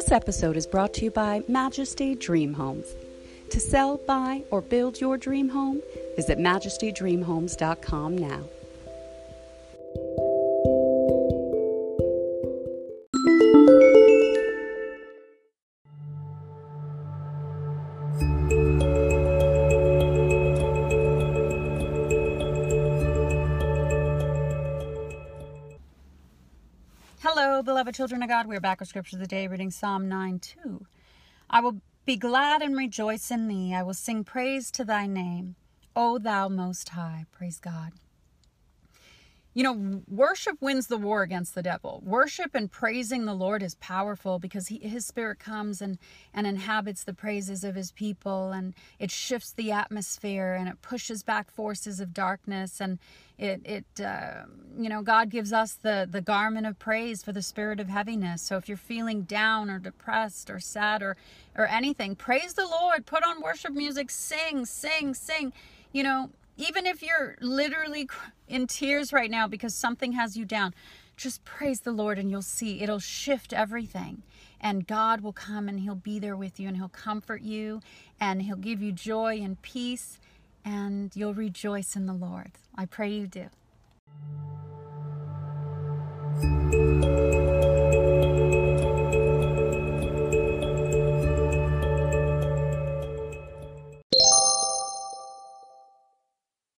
This episode is brought to you by Majesty Dream Homes. To sell, buy, or build your dream home, visit majestydreamhomes.com now. Hello, beloved children of God. We are back with Scripture of the Day, reading Psalm 9 2. I will be glad and rejoice in thee. I will sing praise to thy name, O thou most high. Praise God. You know, worship wins the war against the devil. Worship and praising the Lord is powerful because he, his spirit comes and, and inhabits the praises of his people, and it shifts the atmosphere and it pushes back forces of darkness. And it, it uh, you know, God gives us the, the garment of praise for the spirit of heaviness. So if you're feeling down or depressed or sad or, or anything, praise the Lord, put on worship music, sing, sing, sing. You know, even if you're literally in tears right now because something has you down, just praise the Lord and you'll see it'll shift everything. And God will come and He'll be there with you and He'll comfort you and He'll give you joy and peace and you'll rejoice in the Lord. I pray you do.